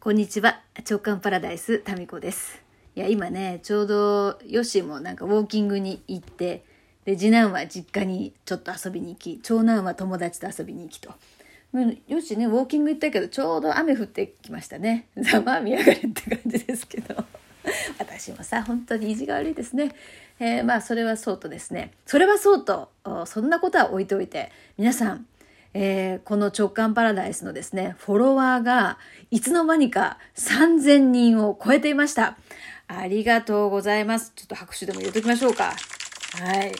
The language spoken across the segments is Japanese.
こんにちは。長官パラダイス、タミコです。いや、今ね、ちょうど、ヨシもなんかウォーキングに行って、で、次男は実家にちょっと遊びに行き、長男は友達と遊びに行きと。うんヨッシーね、ウォーキング行ったけど、ちょうど雨降ってきましたね。ざまあ見やがれって感じですけど。私もさ、本当に意地が悪いですね。えーまあ、それはそうとですね。それはそうと、そんなことは置いておいて、皆さん、えーこの直感パラダイスのですね、フォロワーがいつの間にか3000人を超えていました。ありがとうございます。ちょっと拍手でも入れときましょうか。はい。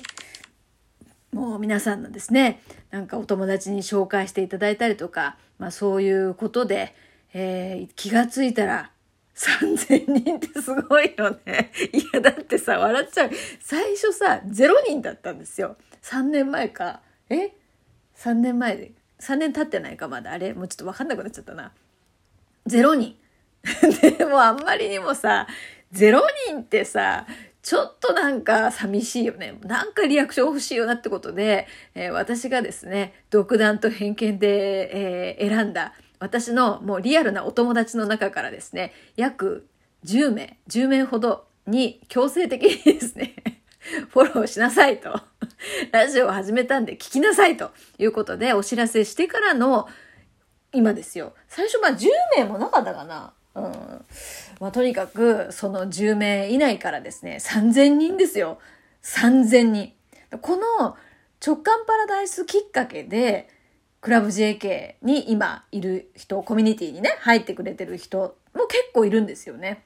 もう皆さんのですね、なんかお友達に紹介していただいたりとか、まあそういうことで、えー気がついたら3000人ってすごいよね。いや、だってさ、笑っちゃう。最初さ、0人だったんですよ。3年前か。え？?3 年前で。3年経ってないか、まだ。あれ？もうちょっとわかんなくなっちゃったな。0人。でもあんまりにもさ、0人ってさ、ちょっとなんか寂しいよね。なんかリアクション欲しいよなってことで、えー私がですね、独断と偏見で、えー選んだ、私のもうリアルなお友達の中からですね、約10名、10名ほどに強制的にですね、フォローしなさいと。ラジオを始めたんで聞きなさいということでお知らせしてからの今ですよ。最初まあ10名もなかったかな。うん。まあとにかくその10名以内からですね、3000人ですよ。3000人。この直感パラダイスきっかけで、クラブ JK に今いる人、コミュニティにね、入ってくれてる人も結構いるんですよね。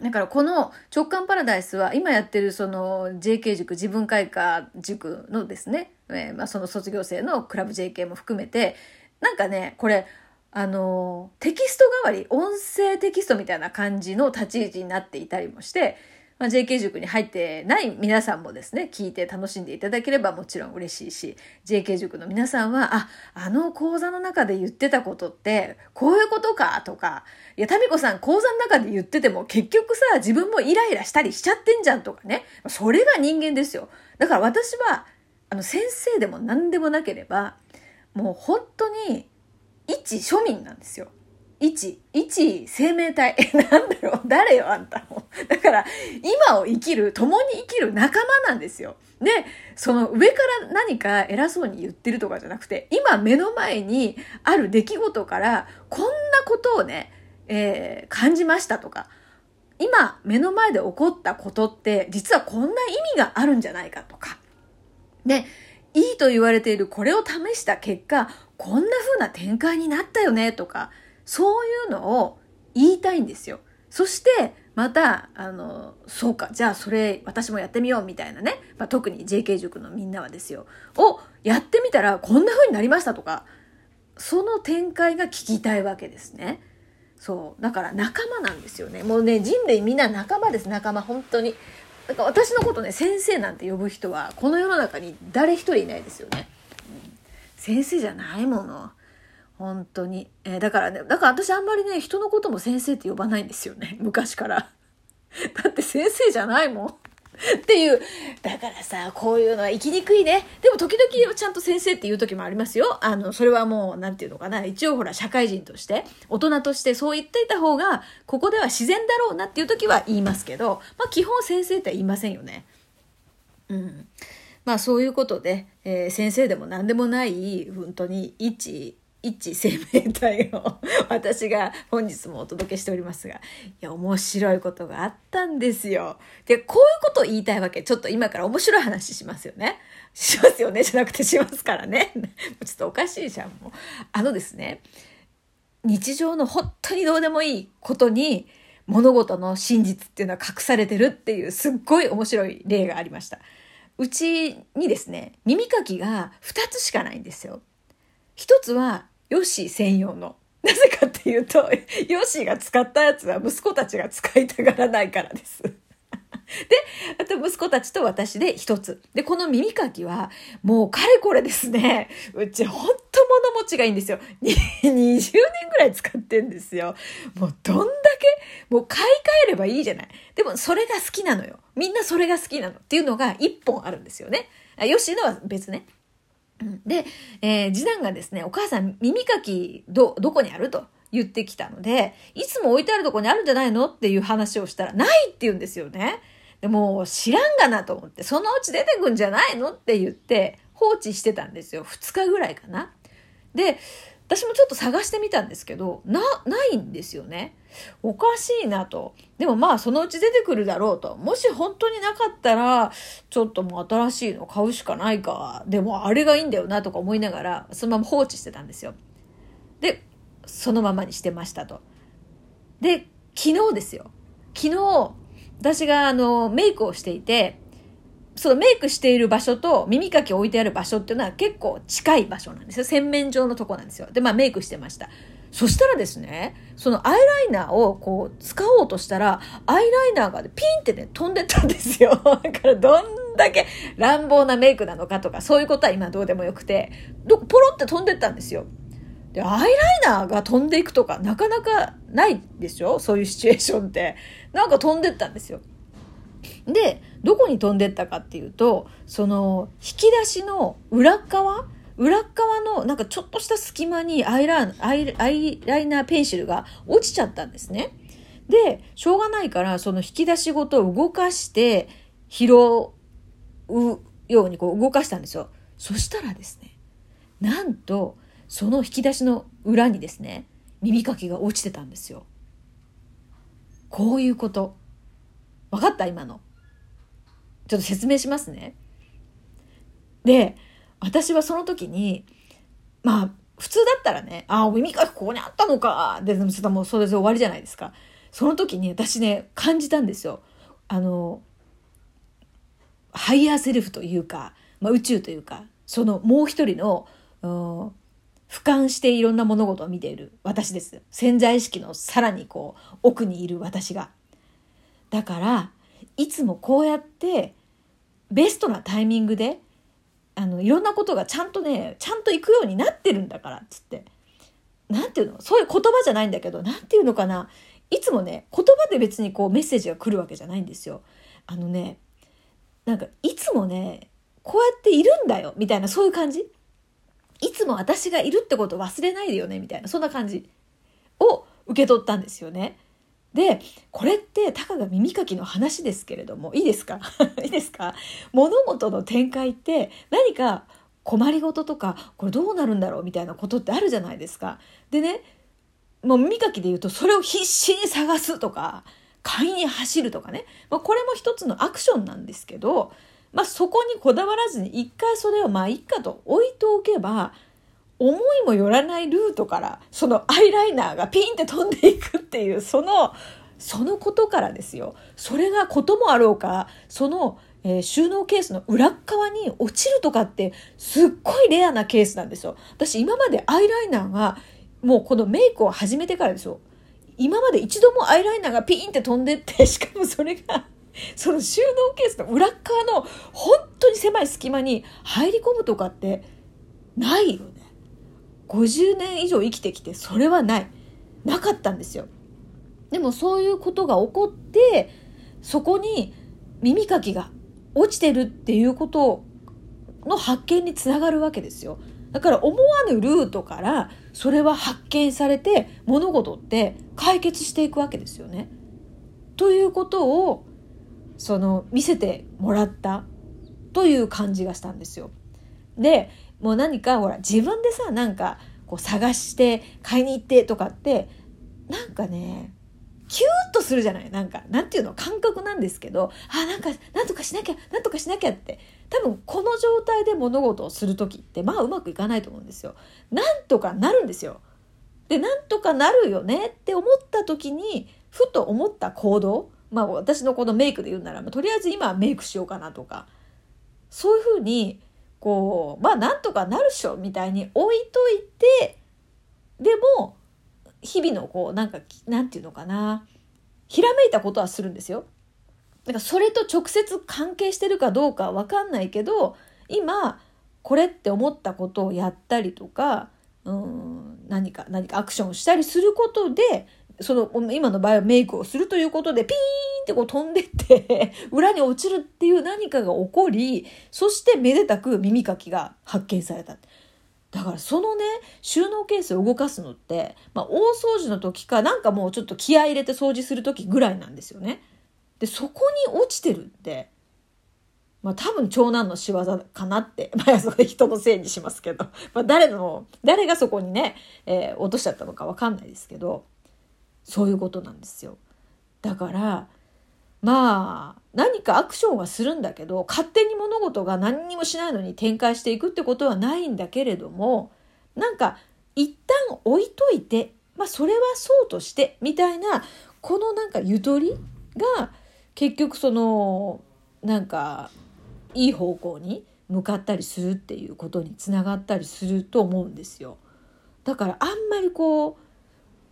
だからこの直感パラダイスは今やってるその JK 塾自分開花塾のですね、えーまあ、その卒業生のクラブ JK も含めてなんかねこれあのテキスト代わり音声テキストみたいな感じの立ち位置になっていたりもして、まあ、JK 塾に入ってない皆さんもですね聞いて楽しんでいただければもちろん嬉しいし JK 塾の皆さんはああの講座の中で言ってたことってこういうことかとかいや、タミコさん講座の中で言ってても結局さ、自分もイライラしたりしちゃってんじゃんとかね。それが人間ですよ。だから私は、あの、先生でも何でもなければ、もう本当に、一庶民なんですよ。一、生命体。なんだろう？誰よ、あんたも。だから、今を生きる、共に生きる仲間なんですよ。で、その上から何か偉そうに言ってるとかじゃなくて、今目の前にある出来事から、こんなことをね、えー感じましたとか、今目の前で起こったことって実はこんな意味があるんじゃないかとか。で、いいと言われているこれを試した結果、こんな風な展開になったよねとか、そういうのを言いたいんですよ。そして、また、あの、そうか、じゃあそれ私もやってみようみたいなね。まあ、特に JK 塾のみんなはですよ。をやってみたらこんな風になりましたとか、その展開が聞きたいわけですね。そう。だから仲間なんですよね。もうね、人類みんな仲間です、仲間、本当に。だから私のことね、先生なんて呼ぶ人は、この世の中に誰一人いないですよね。先生じゃないもの。本当に。えーだからね、だから私あんまりね、人のことも先生って呼ばないんですよね。昔から。だって先生じゃないもん。っていう。だからさ、こういうのは生きにくいね。でも時々ちゃんと先生っていう時もありますよ。あの、それはもう、なんていうのかな。一応ほら、社会人として、大人としてそう言っていた方が、ここでは自然だろうなっていう時は言いますけど、まあ基本先生って言いませんよね。うん。まあそういうことで、えー先生でも何でもない、本当に一、一生命体を私が本日もお届けしておりますが、いや、面白いことがあったんですよ。で、こういうことを言いたいわけ。ちょっと今から面白い話しますよね。しますよねじゃなくてしますからね。ちょっとおかしいじゃん、もう。あのですね、日常の本当にどうでもいいことに物事の真実っていうのは隠されてるっていうすっごい面白い例がありました。うちにですね、耳かきが2つしかないんですよ。一つはヨッシー専用の。なぜかっていうと、ヨッシーが使ったやつは息子たちが使いたがらないからです。で、あと息子たちと私で一つ。で、この耳かきは、もうかれこれですね、うちほんと物持ちがいいんですよ。20年ぐらい使ってんですよ。もうどんだけ、もう買い替えればいいじゃない。でもそれが好きなのよ。みんなそれが好きなのっていうのが一本あるんですよね。あヨッシーのは別ね。で、えー次男がですね、お母さん耳かきど、どこにあると言ってきたので、いつも置いてあるとこにあるんじゃないのっていう話をしたら、ないって言うんですよね。でも知らんがなと思って、そのうち出てくんじゃないのって言って放置してたんですよ。2日ぐらいかな。で、私もちょっと探してみたんですけど、な、ないんですよね。おかしいなと。でもまあそのうち出てくるだろうと。もし本当になかったら、ちょっともう新しいの買うしかないか。でもあれがいいんだよなとか思いながら、そのまま放置してたんですよ。で、そのままにしてましたと。で、昨日ですよ。昨日、私があの、メイクをしていて、そのメイクしている場所と耳かき置いてある場所っていうのは結構近い場所なんですよ。洗面所のとこなんですよ。で、まあメイクしてました。そしたらですね、そのアイライナーをこう使おうとしたら、アイライナーがピンってね、飛んでったんですよ。だからどんだけ乱暴なメイクなのかとか、そういうことは今どうでもよくて、どポロって飛んでったんですよ。で、アイライナーが飛んでいくとか、なかなかないでしょそういうシチュエーションって。なんか飛んでったんですよ。で、どこに飛んでったかっていうと、その、引き出しの裏側裏側のなんかちょっとした隙間にアイラアイアイライナーペンシルが落ちちゃったんですね。で、しょうがないからその引き出しごと動かして拾うようにこう動かしたんですよ。そしたらですね、なんとその引き出しの裏にですね、耳かきが落ちてたんですよ。こういうこと。分かった？今の。ちょっと説明しますね。で、私はその時に、まあ、普通だったらね、ああ、耳かきここにあったのか。で、もうそれで終わりじゃないですか。その時に私ね、感じたんですよ。あの、ハイヤーセルフというか、まあ、宇宙というか、そのもう一人の、俯瞰していろんな物事を見ている私です。潜在意識のさらにこう、奥にいる私が。だから、いつもこうやってベストなタイミングであのいろんなことがちゃんとねちゃんと行くようになってるんだからっつって何ていうの？そういう言葉じゃないんだけど何ていうのかな？いつもね言葉で別にこうメッセージが来るわけじゃないんですよ。あのねなんかいつもねこうやっているんだよみたいなそういう感じ？いつも私がいるってことを忘れないでよねみたいなそんな感じを受け取ったんですよね。で、これってたかが耳かきの話ですけれども、いいですか？いいですか？物事の展開って何か困りごととか、これどうなるんだろう？みたいなことってあるじゃないですか。でね、もう耳かきで言うとそれを必死に探すとか、買いに走るとかね。まあ、これも一つのアクションなんですけど、まあ、そこにこだわらずに一回それをまあいっかと置いておけば、思いもよらないルートからそのアイライナーがピンって飛んでいくっていうそのそのことからですよ。それがこともあろうかその、えー、収納ケースの裏側に落ちるとかってすっごいレアなケースなんですよ。私今までアイライナーがもうこのメイクを始めてからですよ。今まで一度もアイライナーがピンって飛んでってしかもそれが その収納ケースの裏側の本当に狭い隙間に入り込むとかってないよ。50年以上生きてきてそれはないなかったんですよでもそういうことが起こってそこに耳かきが落ちてるっていうことの発見につながるわけですよだから思わぬルートからそれは発見されて物事って解決していくわけですよね。ということをその見せてもらったという感じがしたんですよ。でもう何かほら自分でさなんかこう探して買いに行ってとかってなんかねキューッとするじゃないなんかなんていうの感覚なんですけどあなんかなんとかしなきゃなんとかしなきゃって多分この状態で物事をする時ってまあうまくいかないと思うんですよ。なんとかなるんですよ。でなんとかなるよねって思った時にふと思った行動まあ私のこのメイクで言うなら、とりあえず今はメイクしようかなとかそういうふうにこうまあなんとかなるっしょみたいに置いといてでも日々のこうなんかなんていうのかなひらめいたことはするんですよ。だからそれと直接関係してるかどうかは分かんないけど今これって思ったことをやったりとかうん何か何かアクションしたりすることでその今の場合はメイクをするということでピーンってこう飛んでって 裏に落ちるっていう何かが起こりそしてめでたく耳かきが発見された。だからそのね収納ケースを動かすのって、まあ、大掃除の時かなんかもうちょっと気合入れて掃除する時ぐらいなんですよね。でそこに落ちてるってまあ多分長男の仕業かなって、まあそこで人のせいにしますけど、まあ誰の、誰がそこにね、えー落としちゃったのかわかんないですけど、そういうことなんですよ。だから、まあ、何かアクションはするんだけど、勝手に物事が何にもしないのに展開していくってことはないんだけれども、なんか一旦置いといて、まあそれはそうとして、みたいな、このなんかゆとりが結局その、なんかいい方向に向かったりするっていうことにつながったりすると思うんですよ。だからあんまりこう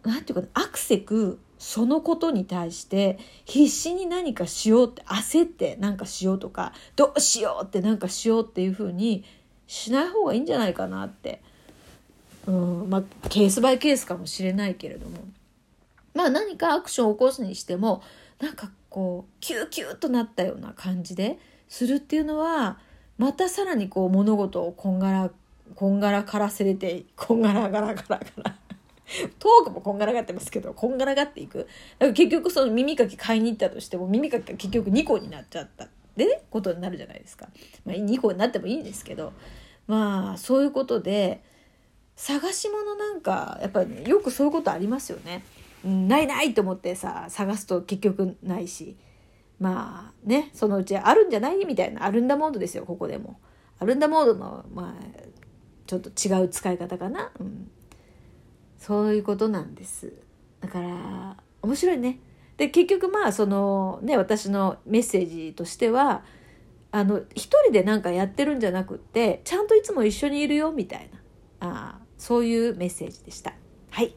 なんていうかなアクセクそのことに対して必死に何かしようって焦って何かしようとかどうしようって何かしようっていうふうにしない方がいいんじゃないかなって、うんまあ、ケースバイケースかもしれないけれどもまあ何かアクションを起こすにしてもなんかこうキューキューとなったような感じでするっていうのはまたさらにこう物事をこんがらこんがらからせれてこんがらがらがらがらトークもこんがらがってますけどこんがらがっていく？だから結局その耳かき買いに行ったとしても耳かきが結局2個になっちゃったでねことになるじゃないですか、まあ、2個になってもいいんですけどまあそういうことで探し物なんかやっぱりよくそういうことありますよね。うんないないと思ってさ探すと結局ないし。まあねそのうちあるんじゃないみたいなあるんだモードですよここでも。あるんだモードのまあちょっと違う使い方かな、うん、そういうことなんです。だから面白いね。で結局まあそのね私のメッセージとしてはあの一人で何かやってるんじゃなくってちゃんといつも一緒にいるよみたいな。あそういうメッセージでした。はい。